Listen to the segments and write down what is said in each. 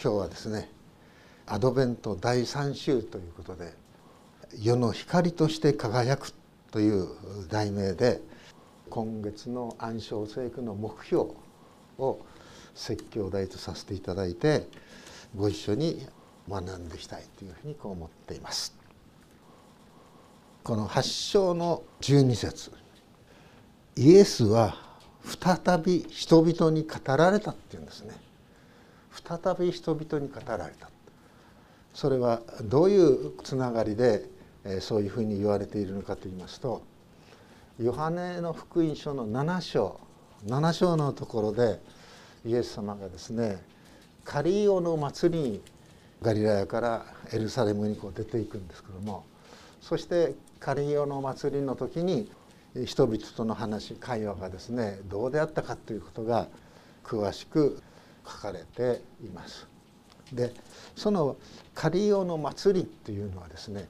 今日はですねアドベント第3週ということで「世の光として輝く」という題名で今月の暗唱聖句の目標を説教題とさせていただいてご一緒に学んでいきたいというふうにこう思っています。この8章の12節イエスは再び人々に語られたっていうんですね再び人々に語られた。それはどういうつながりでそういうふうに言われているのかと言いますとヨハネの福音書の7章7章のところでイエス様がですねカリオの祭りにガリラヤからエルサレムにこう出ていくんですけどもそしてカリオの祭りの時に人々との話会話がですねどうであったかということが詳しく書かれています。でそのカリオの祭りっていうのはですね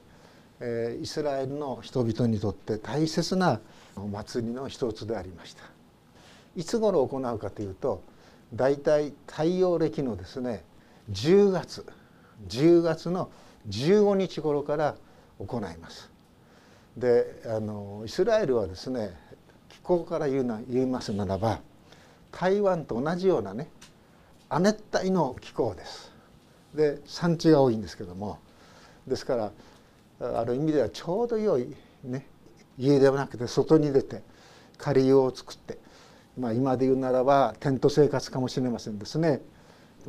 えイスラエルの人々にとって大切な祭りの一つでありました。いつ頃行うかというと大体太陽暦のですね10月10月の15日頃から行います。であのイスラエルはですね気候から言うな言いますならば台湾と同じようなね亜熱帯の気候です。で産地が多いんですけども。ですからある意味ではちょうど良いね家ではなくて外に出て仮用を作って、まあ、今で言うならばテント生活かもしれませんですね。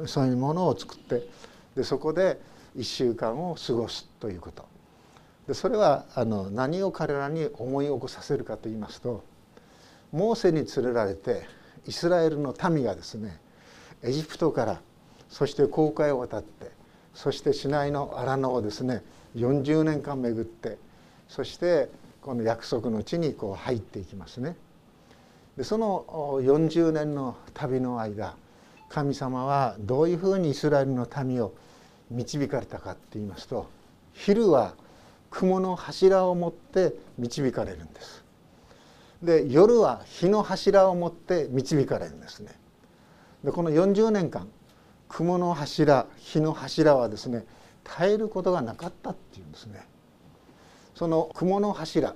そういうものを作ってでそこで1週間を過ごすということ。でそれはあの何を彼らに思い起こさせるかと言いますとモーセに連れられてイスラエルの民がですねエジプトからそして航海を渡ってそして市内の荒野をですね40年間巡ってそしてこの約束の地にこう入っていきますね。でその40年の旅の間神様はどういうふうにイスラエルの民を導かれたかって言いますと昼は雲の柱を持って導かれるんですで夜は火の柱を持って導かれるんですねでこの40年間雲の柱火の柱はですね耐えることがなかったっていうんですね。その雲の柱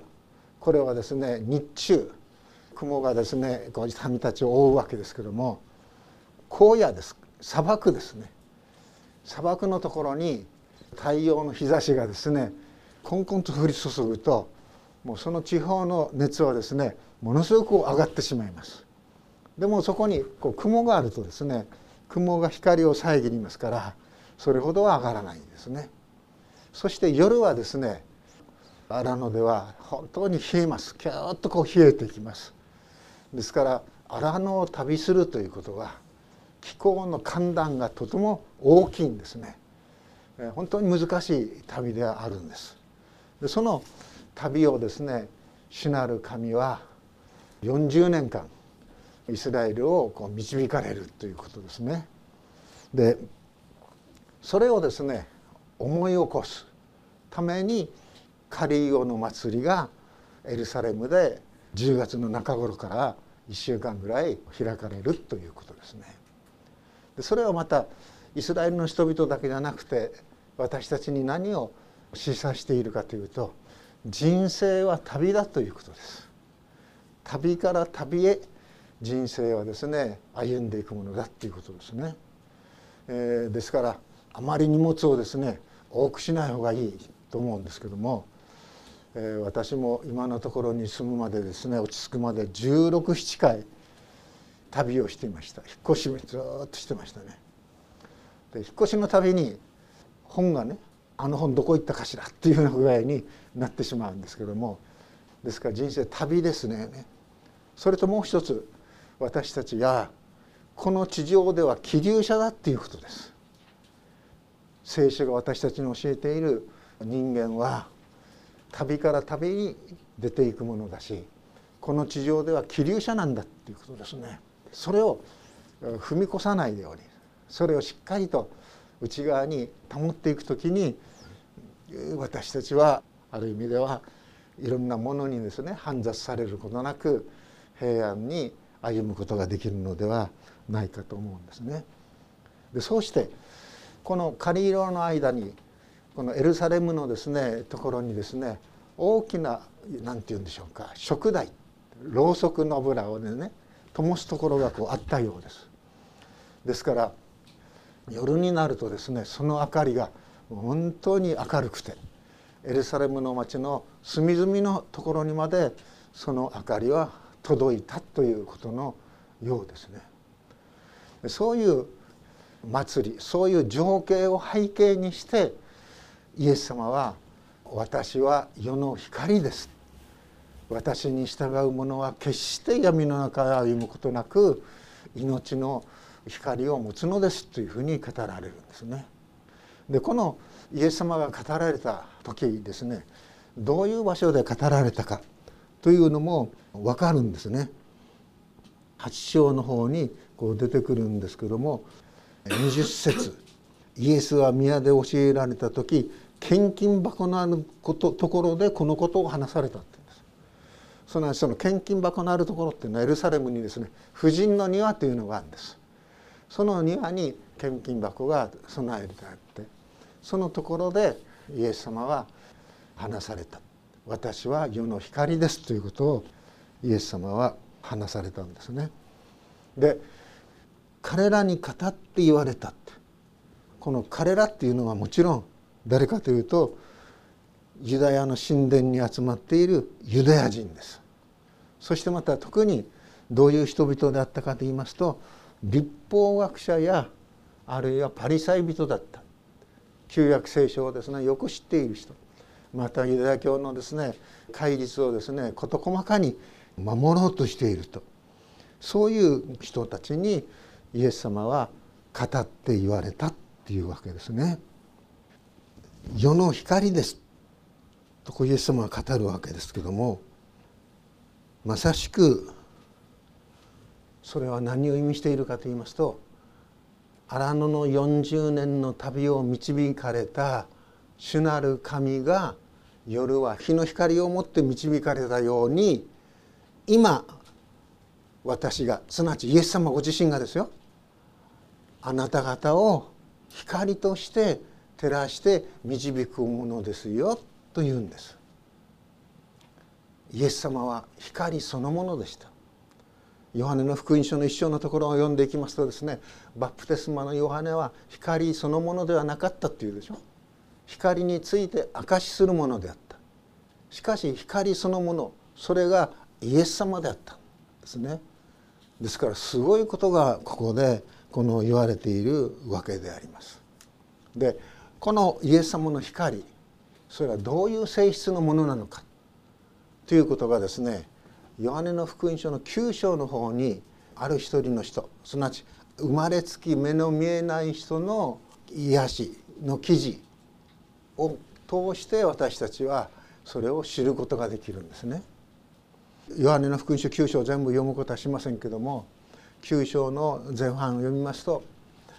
これはですね日中雲がですねこう民たちを覆うわけですけども荒野です。砂漠ですね。砂漠のところに太陽の日差しがですねコンコンと降り注ぐともうその地方の熱はですねものすごく上がってしまいます。でもそこにこう雲があるとですね雲が光を遮りますからそれほどは上がらないんですね。そして夜はですね荒野では本当に冷えます。キューッとこう冷えてきます。ですから荒野を旅するということは気候の寒暖がとても大きいんですね。本当に難しい旅であるんです。でその旅をですね主なる神は40年間イスラエルをこう導かれるということですね。でそれをですね思い起こすためにカリオの祭りがエルサレムで10月の中頃から1週間ぐらい開かれるということですね。でそれはまたイスラエルの人々だけじゃなくて私たちに何を示唆しているかというと人生は旅だということです旅から旅へ人生はですね歩んでいくものだっていうことですね、えー、ですからあまり荷物をですね多くしない方がいいと思うんですけども、えー、私も今のところに住むまでですね落ち着くまで1617回旅をしていました。引っ越しずっとしてましたね。で引っ越しの旅に本がねあの本どこ行ったかしらっていうような具合になってしまうんですけどもですから人生旅ですね。それともう一つ私たちがこの地上では気流者だっていうことです。聖書が私たちに教えている。人間は旅から旅に出ていくものだしこの地上では気流者なんだっていうことですね。それを踏み越さないようにそれをしっかりと内側に保っていく時に私たちはある意味ではいろんなものにですね煩雑されることなく平安に歩むことができるのではないかと思うんですね。でそうしてこの狩色の間にこのエルサレムのですねところにですね大きな何て言うんでしょうか食台ろうそくの油をね灯すところがこうあったようです。ですから夜になるとですねその明かりが本当に明るくてエルサレムの町の隅々のところにまでその明かりは届いたということのようですね。そういう祭りそういう情景を背景にしてイエス様は「私は世の光です」私に従う者は決して闇の中へ歩むことなく命の光を持つのですというふうに語られるんですね。でこのイエス様が語られた時ですねどういう場所で語られたかというのも分かるんですね。8章の方にこう出てくるんですけども20節イエスは宮で教えられた時献金箱のあることところでこのことを話されたって言うんです。そのその献金箱のあるところっていうのはエルサレムにですね婦人の庭というのがあるんです。その庭に献金箱が備えてあってそのところでイエス様は話された。私は世の光ですということをイエス様は話されたんですね。で彼らに語って言われたって。この彼らっていうのはもちろん誰かというとユダヤの神殿に集まっているユダヤ人です。そしてまた特にどういう人々であったかと言いますと立法学者やあるいはパリサイ人だった。旧約聖書をですねよく知っている人。またユダヤ教のですね戒律をですね事細かに守ろうとしているとそういう人たちにイエス様は語って言われたっていうわけですね。世の光ですとイエス様は語るわけですけどもまさしくそれは何を意味しているかと言いますと荒野の40年の旅を導かれた主なる神が夜は日の光をもって導かれたように今私がすなわちイエス様ご自身がですよあなた方を光として照らして導くものですよと言うんです。イエス様は光そのものでした。ヨハネの福音書の一章のところを読んでいきますとですねバプテスマのヨハネは光そのものではなかったっていうでしょ。光について証しするものであった。しかし光そのものそれがイエス様であったんですね。ですからすごいことがここでこの言われているわけであります。でこのイエス様の光それはどういう性質のものなのか。ということがですねヨハネの福音書の9章の方にある一人の人すなわち生まれつき目の見えない人の癒しの記事を通して私たちはそれを知ることができるんですね。ヨハネの福音書9章全部読むことはしませんけども9章の前半を読みますと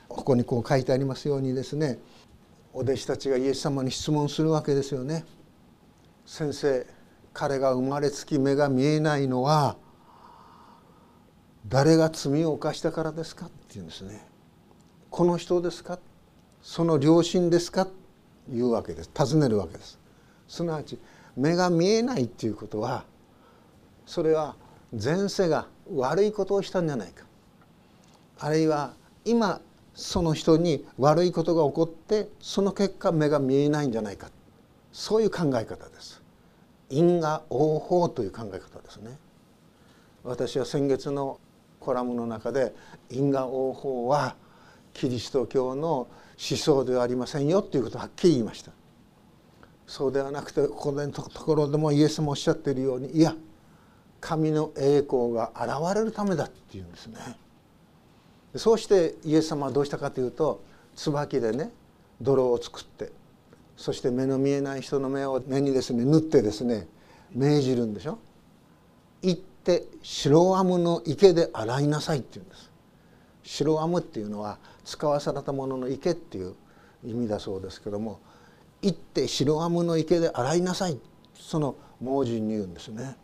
ここにこう書いてありますようにですねお弟子たちがイエス様に質問するわけですよね。先生彼が生まれつき目が見えないのは誰が罪を犯したからですかって言うんですね。この人ですか？その両親ですか？言うわけです。尋ねるわけです。すなわち目が見えないっていうことはそれは前世が悪いことをしたんじゃないか。あるいは今その人に悪いことが起こってその結果目が見えないんじゃないか。そういう考え方です。因果応報という考え方ですね。私は先月のコラムの中で因果応報はキリスト教の思想ではありませんよということをはっきり言いました。そうではなくてここのところでもイエスもおっしゃっているようにいや神の栄光が現れるためだっていうんですね。そうしてイエス様はどうしたかというと椿でね泥を作ってそして目の見えない人の目を目にですね縫ってですね命じるんでしょ。行って白アムの池で洗いなさいって言うんです。白アムっていうのは使わされたものの池っていう意味だそうですけども行って白アムの池で洗いなさいその盲人に言うんですね。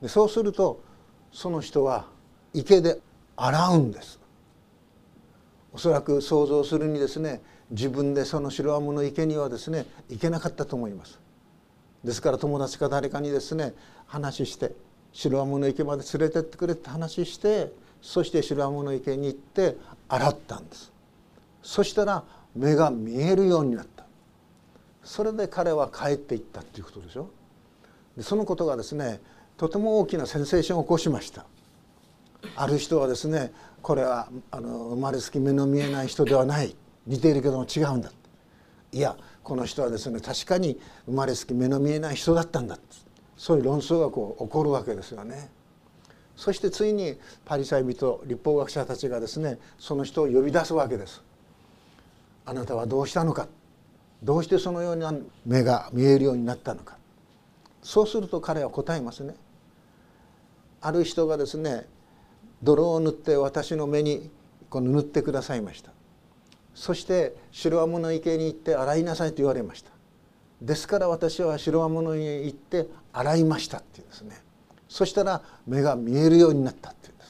でそうするとその人は池で洗うんです。おそらく想像するにですね自分でその白アムの池にはですね行けなかったと思います。ですから友達か誰かにですね話して白アムの池まで連れてってくれって話してそして白アムの池に行って洗ったんです。そしたら目が見えるようになった。それで彼は帰っていったっていうことでしょ。でそのことがですねとても大きなセンセーションを起こしました。ある人はですねこれはあの生まれつき目の見えない人ではない。似ているけども違うんだ。いやこの人はですね確かに生まれつき目の見えない人だったんだそういう論争がこう起こるわけですよね。そしてついにパリサイ人立法学者たちがですねその人を呼び出すわけです。あなたはどうしたのか？どうしてそのような目が見えるようになったのか？そうすると彼は答えますね。ある人がですね泥を塗って私の目にこの塗ってくださいました。そして白アの池に行って洗いなさいと言われました。ですから私は白アの家に行って洗いましたっていうですね。そしたら目が見えるようになったっていうんで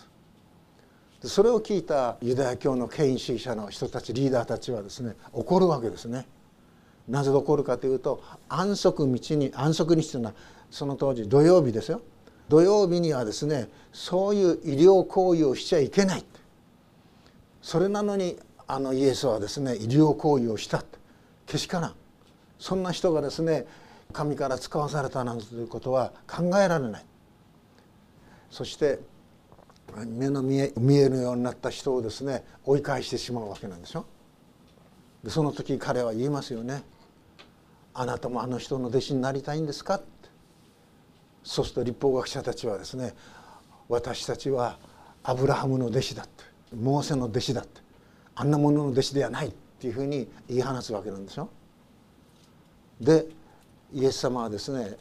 す。それを聞いたユダヤ教の権威主義者の人たちリーダーたちはですね怒るわけですね。なぜ怒るかというと安息日に安息日というのはその当時土曜日ですよ。土曜日にはですねそういう医療行為をしちゃいけない。それなのにあのイエスはですね医療行為をしたけしからん。そんな人がですね神から使わされたなんていうことは考えられない。そして目の見え見えるようになった人をですね追い返してしまうわけなんでしょ？でその時彼は言いますよね「あなたもあの人の弟子になりたいんですか?」ってそうすると立法学者たちはですね私たちはアブラハムの弟子だってモーセの弟子だってあんなものの弟子ではないっていうふうに言い放つわけなんでしょ？でイエス様はですね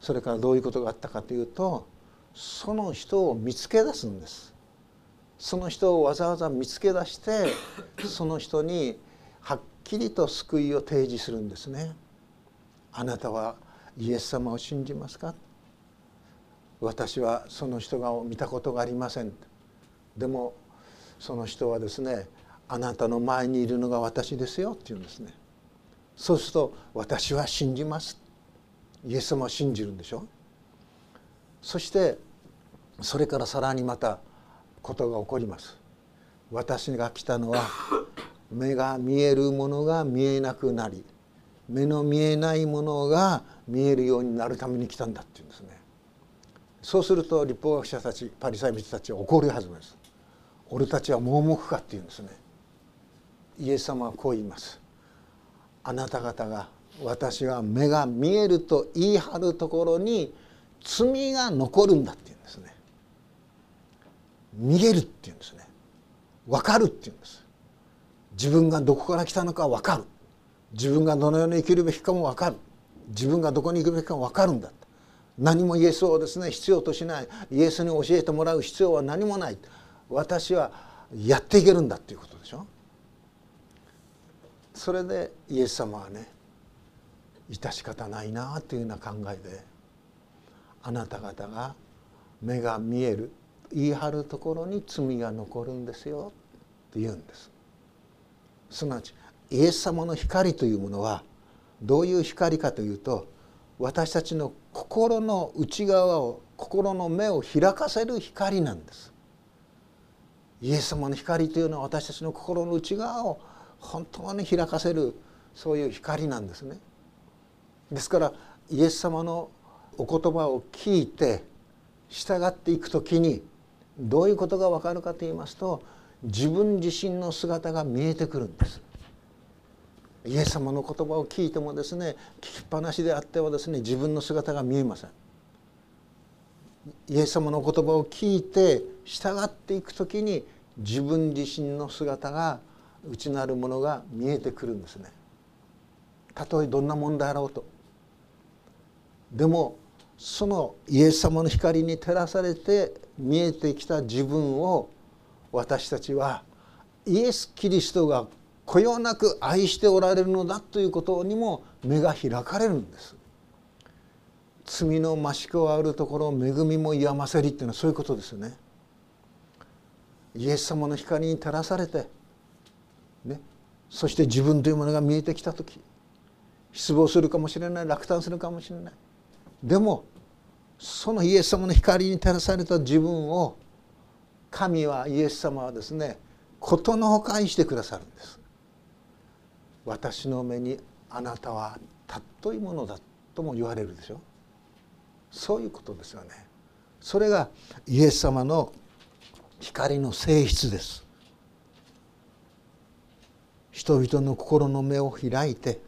それからどういうことがあったかというとその人を見つけ出すんです。その人をわざわざ見つけ出してその人にはっきりと救いを提示するんですね。あなたはイエス様を信じますか？私はその人が見たことがありません。でもその人はですねあなたの前にいるのが私ですよって言うんですね。そうすると私は信じます。イエス様は信じるんでしょ？そしてそれからさらにまたことが起こります。私が来たのは 目が見えるものが見えなくなり目の見えないものが見えるようになるために来たんだって言うんですね。そうすると立法学者たちパリサイ人たちは怒るはずです。俺たちは盲目かって言うんですね。イエス様はこう言います。あなた方が私は目が見えると言い張るところに罪が残るんだって言うんですね。見えるって言うんですね。分かるって言うんです。自分がどこから来たのか分かる。自分がどのように生きるべきかも分かる。自分がどこに行くべきかも分かるんだ。何もイエスをですね必要としない。イエスに教えてもらう必要は何もない。私はやっていけるんだっていうことでしょ。それでイエス様はね致し方ないなというような考えであなた方が目が見える言い張るところに罪が残るんですよって言うんです。すなわちイエス様の光というものはどういう光かというと私たちの心の内側を心の目を開かせる光なんです。イエス様の光というのは私たちの心の内側を本当に開かせるそういう光なんですね。ですからイエス様のお言葉を聞いて従っていく時にどういうことが分かるかと言いますと自分自身の姿が見えてくるんです。イエス様の言葉を聞いてもですね聞きっぱなしであってはですね自分の姿が見えません。イエス様の言葉を聞いて従っていく時に自分自身の姿が内なるものが見えてくるんですね。たとえどんな問題あろうと。でもそのイエス様の光に照らされて見えてきた自分を私たちはイエス・キリストがこよなく愛しておられるのだということにも目が開かれるんです。罪の増し加わるところ恵みも癒ませりっていうのはそういうことですよね。イエス様の光に照らされてねそして自分というものが見えてきた時失望するかもしれない落胆するかもしれない。でもそのイエス様の光に照らされた自分を神はイエス様はですねことのほかにしてくださるんです。私の目にあなたは尊いものだとも言われるでしょ。そういうことですよね。それがイエス様の光の性質です。人々の心の目を開いて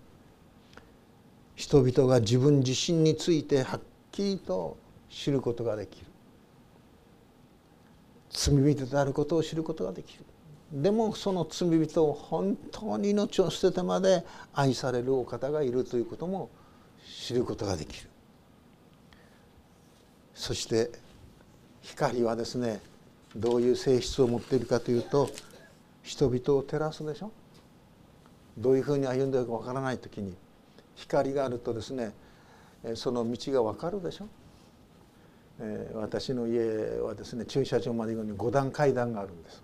人々が自分自身についてはっきりと知ることができる。罪人であることを知ることができる。でもその罪人を本当に命を捨ててまで愛されるお方がいるということも知ることができる。そして光はですねどういう性質を持っているかというと人々を照らすでしょ。どういうふうに歩んでいるかわからない時に光があるとですねその道がわかるでしょ、え、私の家はですね駐車場まで行くのに5段階段があるんです。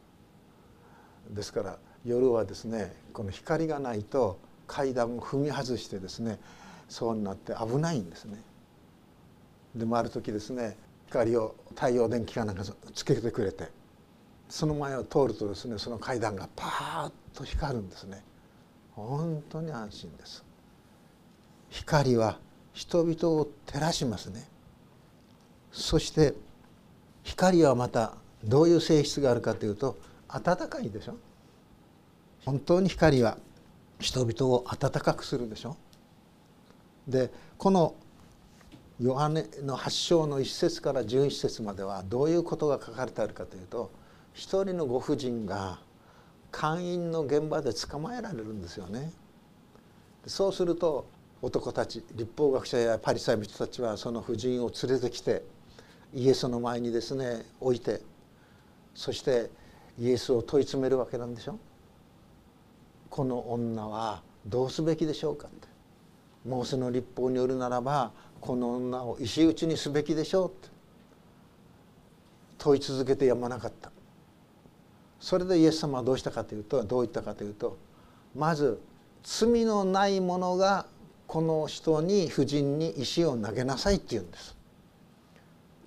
ですから夜はですねこの光がないと階段を踏み外してですねそうになって危ないんですね。でもある時ですね光を太陽電気かなんかつけてくれてその前を通るとですねその階段がパーッと光るんですね。本当に安心です。光は人々を照らしますね。そして光はまたどういう性質があるかというと暖かいでしょ。本当に光は人々を暖かくするでしょ。でこのヨハネの発祥の1節から11節まではどういうことが書かれてあるかというと一人のご婦人が姦淫の現場で捕まえられるんですよね。そうすると男たち立法学者やパリサイ人たちはその婦人を連れてきてイエスの前にですね置いてそしてイエスを問い詰めるわけなんでしょ？この女はどうすべきでしょうかって。モーセの立法によるならばこの女を石打ちにすべきでしょうって。問い続けてやまなかった。それでイエス様はどうしたかというとどう言ったかというとまず罪のない者がこの人に婦人に石を投げなさいって言うんです。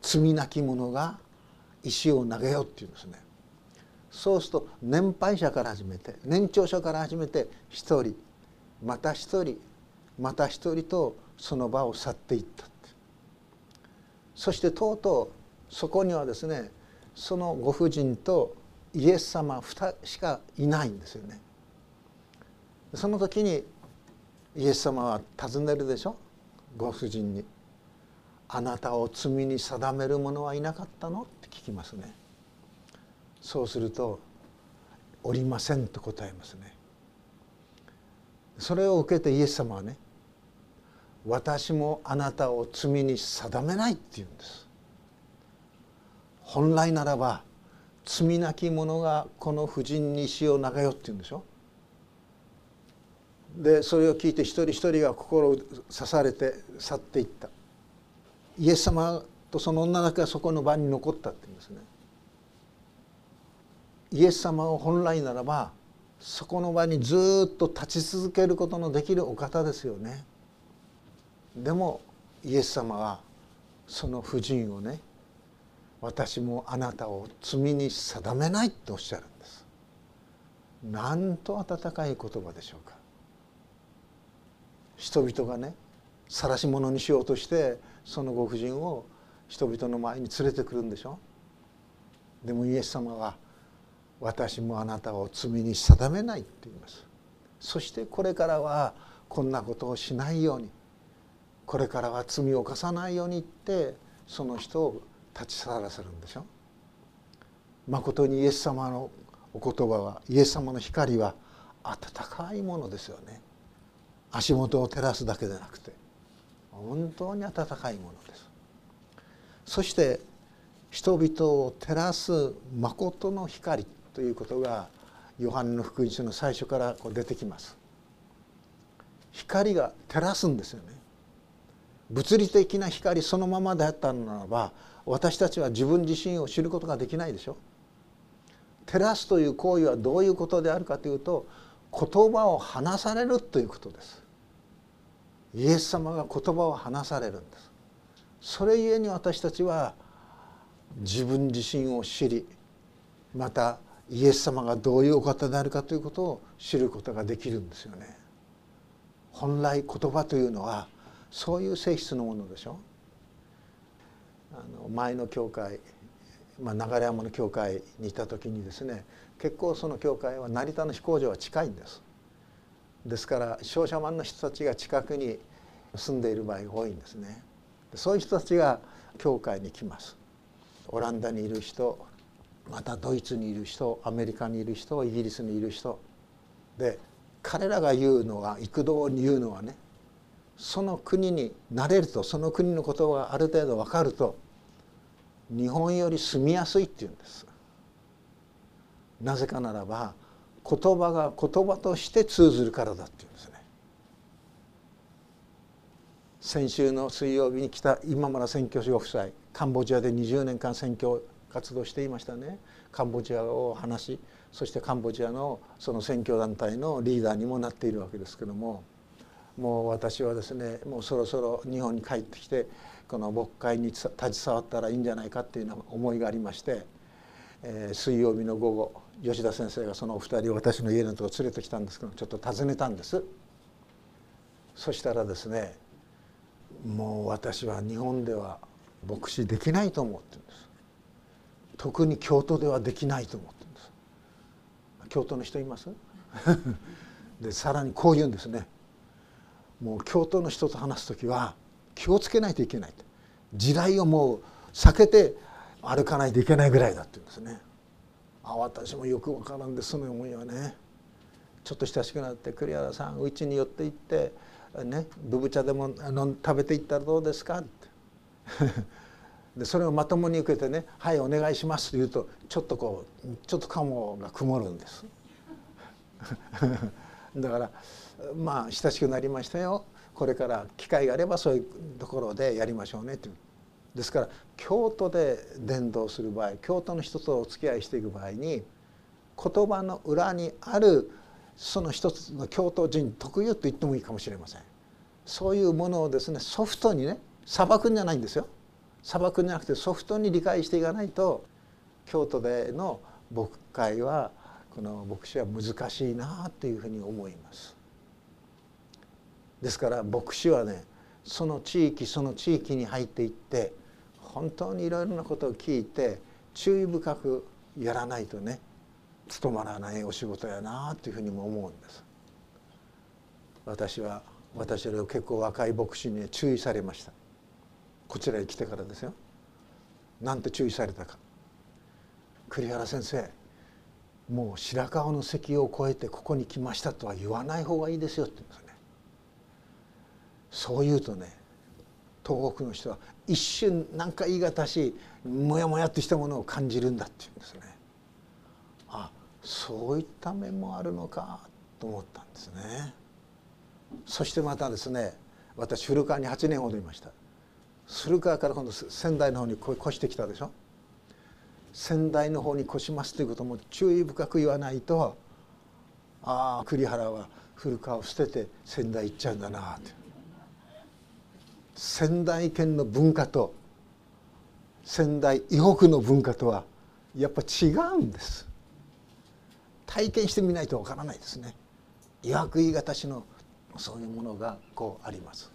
罪なき者が石を投げようって言うんですね。そうすると年配者から始めて年長者から始めて一人また一人また一人とその場を去っていったそしてとうとうそこにはですねそのご婦人とイエス様2しかいないんですよね。その時にイエス様は尋ねるでしょ？ご婦人に「あなたを罪に定める者はいなかったの?」って聞きますね。そうすると「おりません」と答えますね。それを受けてイエス様はね「私もあなたを罪に定めない」って言うんです。本来ならば罪なき者がこの婦人に死を投げよって言うんでしょ？でそれを聞いて一人一人が心を刺されて去っていった。イエス様とその女だけがそこの場に残ったって言うんですね。イエス様を本来ならばそこの場にずっと立ち続けることのできるお方ですよね。でもイエス様はその婦人をね私もあなたを罪に定めないとおっしゃるんです。なんと温かい言葉でしょうか。人々がね晒し者にしようとしてそのご婦人を人々の前に連れてくるんでしょ？でもイエス様は「私もあなたを罪に定めない」って言います。そしてこれからはこんなことをしないようにこれからは罪を犯さないようにってその人を立ち去らせるんでしょ？まことにイエス様のお言葉はイエス様の光は温かいものですよね。足元を照らすだけでなくて本当に温かいものです。そして人々を照らす誠の光ということがヨハネの福音書の最初からこう出てきます。光が照らすんですよね。物理的な光そのままであったならば私たちは自分自身を知ることができないでしょ。照らすという行為はどういうことであるかというと言葉を話されるということです。イエス様が言葉を話されるんです。それゆえに私たちは自分自身を知りまたイエス様がどういうお方であるかということを知ることができるんですよね。本来言葉というのはそういう性質のものでしょ。あの前の教会、まあ、流山の教会にいた時にですね結構その教会は成田の飛行場は近いんです。ですから商社マンの人たちが近くに住んでいる場合が多いんですね。そういう人たちが教会に来ます。オランダにいる人またドイツにいる人アメリカにいる人イギリスにいる人。で彼らが言うのは幾度に言うのはねその国に慣れるとその国のことがある程度分かると日本より住みやすいって言うんです。なぜかならば言葉が言葉として通ずるからだって言うんですね。先週の水曜日に来た今村宣教師ご夫妻カンボジアで20年間宣教活動していましたね。カンボジアを話しそしてカンボジアのその選挙団体のリーダーにもなっているわけですけどももう私はですねもうそろそろ日本に帰ってきてこの牧会に携わったらいいんじゃないかっていうような思いがありまして、えー、水曜日の午後吉田先生がそのお二人を私の家のとこ連れてきたんですけどちょっと訪ねたんです。そしたらですねもう私は日本では牧師できないと思ってるんです。特に京都ではできないと思ってるんです。京都の人います？でさらにこう言うんですね。もう京都の人と話す時は気をつけないといけない時代をもう避けて歩かないといけないぐらいだって言うんですね。あ私もよくわからんでその思いはね。ちょっと親しくなって栗原さんうちに寄って行ってねブブ茶でもあの食べていったらどうですか？って。でそれをまともに受けてね「はいお願いします」と言うとちょっとこうちょっと鴨が曇るんです。だからまあ親しくなりましたよ。これから機会があればそういうところでやりましょうねというですから京都で伝道する場合京都の人とお付き合いしていく場合に言葉の裏にあるその一つの京都人特有と言ってもいいかもしれません。そういうものをですねソフトにね裁くんじゃないんですよ。裁くんじゃなくてソフトに理解していかないと京都での牧会はこの牧師は難しいなあというふうに思います。ですから牧師はねその地域その地域に入っていって本当にいろいろなことを聞いて注意深くやらないとね務まらないお仕事やなというふうにも思うんです。私は私より結構若い牧師に注意されました。こちらへ来てからですよ。なんて注意されたか。栗原先生もう白河の関を越えてここに来ましたとは言わない方がいいですよって言うんですね。そう言うとね東北の人は一瞬何か言い難しいもやもやとしたものを感じるんだって言うんですね。あそういった面もあるのかと思ったんですね。そしてまたですね私古川に8年ほどいました。古川から今度仙台の方に越してきたでしょ。仙台の方に越しますということも注意深く言わないとああ栗原は古川を捨てて仙台行っちゃうんだなって。仙台県の文化と仙台以北の文化とはやっぱ違うんです。体験してみないとわからないですね。いわく言い方しのそういうものがこうあります。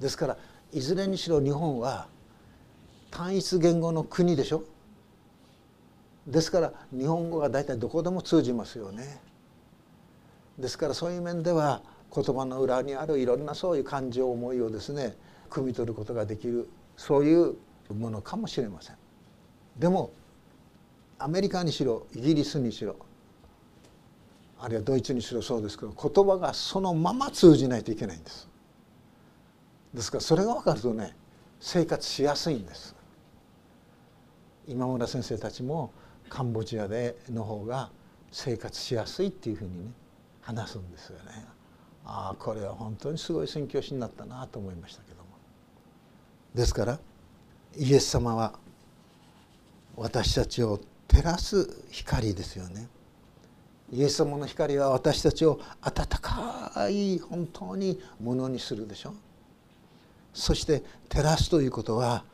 ですからいずれにしろ日本は単一言語の国でしょ。ですから日本語が大体どこでも通じますよね。ですからそういう面では言葉の裏にあるいろんなそういう感情思いをですね汲み取ることができるそういうものかもしれません。でもアメリカにしろイギリスにしろあるいはドイツにしろそうですけど言葉がそのまま通じないといけないんです。ですからそれが分かるとね生活しやすいんです。今村先生たちもカンボジアでの方が生活しやすいっていうふうにね話すんですよね。ああこれは本当にすごい宣教師になったなと思いましたけども。ですからイエス様は私たちを照らす光ですよね。イエス様の光は私たちを温かい本当にものにするでしょ。そして照らすということは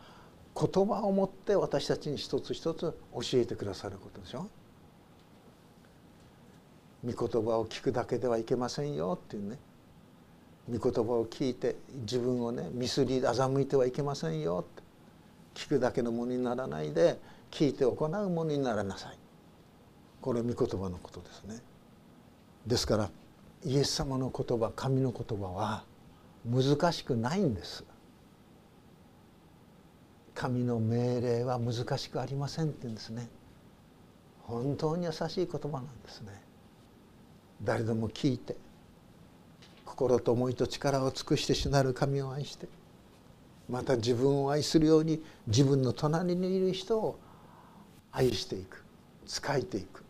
言葉を持って私たちに一つ一つ教えてくださることでしょ。御言葉を聞くだけではいけませんよっていうね。御言葉を聞いて自分をねミスリ欺いてはいけませんよって。聞くだけのものにならないで聞いて行うものにならなさい。これ御言葉のことですね。ですからイエス様の言葉神の言葉は難しくないんです。神の命令は難しくありませんって言うんですね。本当に優しい言葉なんですね。誰でも聞いて心と思いと力を尽くして主なる神を愛してまた自分を愛するように自分の隣にいる人を愛していく仕えていく。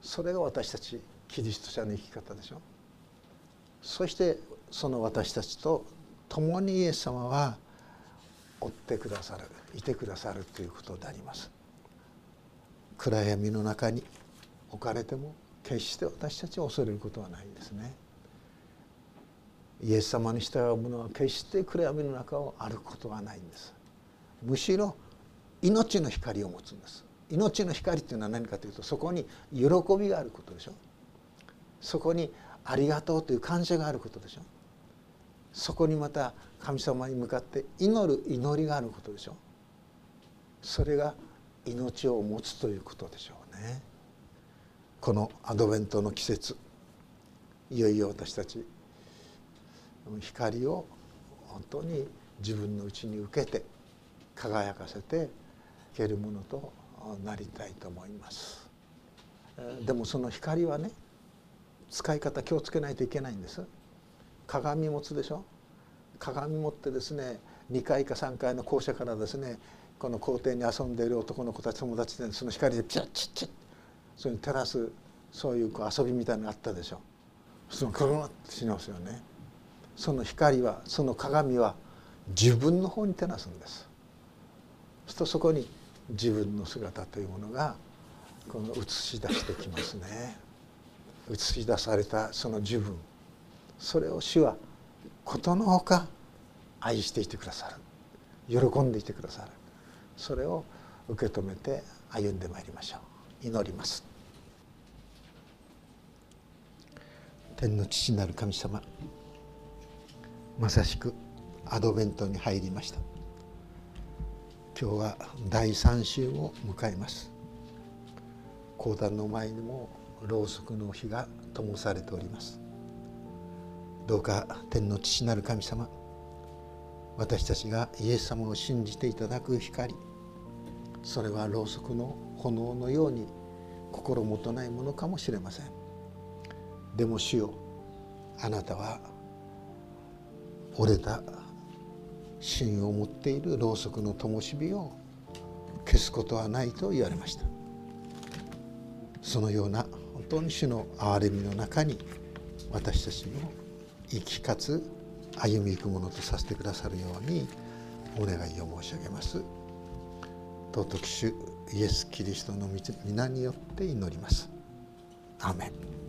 それが私たちキリスト者の生き方でしょ。そしてその私たちと共にイエス様は追ってくださるいてくださるということであります。暗闇の中に置かれても決して私たちを恐れることはないんですね。イエス様に従う者は決して暗闇の中を歩くことはないんです。むしろ命の光を持つんです。命の光っていうのは何かというとそこに喜びがあることでしょ。そこにありがとうという感謝があることでしょ。そこにまた神様に向かって祈る祈りがあることでしょ。それが命を持つということでしょうね。このアドベントの季節いよいよ私たち光を本当に自分のうちに受けて輝かせていけるものとなりたいと思います。でもその光はね使い方気をつけないといけないんです。鏡持つでしょ？鏡持ってですね2階か3階の校舎からですねこの校庭に遊んでいる男の子たち友達でその光でピャッチッチッそれに照らすそういうこう遊びみたいなのがあったでしょ。そのクルンってしますよね。その光はその鏡は自分の方に照らすんです。するとそこに自分の姿というものがこの映し出してきますね。映し出されたその自分。それを主はことのほか愛していてくださる。喜んでいてくださる。それを受け止めて歩んでまいりましょう。祈ります。天の父なる神様まさしくアドベントに入りました。今日は第3週を迎えます。講談の前にもろうそくの火が灯されております。どうか天の父なる神様私たちがイエス様を信じていただく光それはろうそくの炎のように心もとないものかもしれません。でも主よあなたは折れた芯を持っているろうそくの灯火を消すことはないと言われました。そのような本当に主の憐れみの中に私たちの生きかつ歩みゆくものとさせてくださるようにお願いを申し上げます。尊き主イエス・キリストの皆によって祈ります。アメン。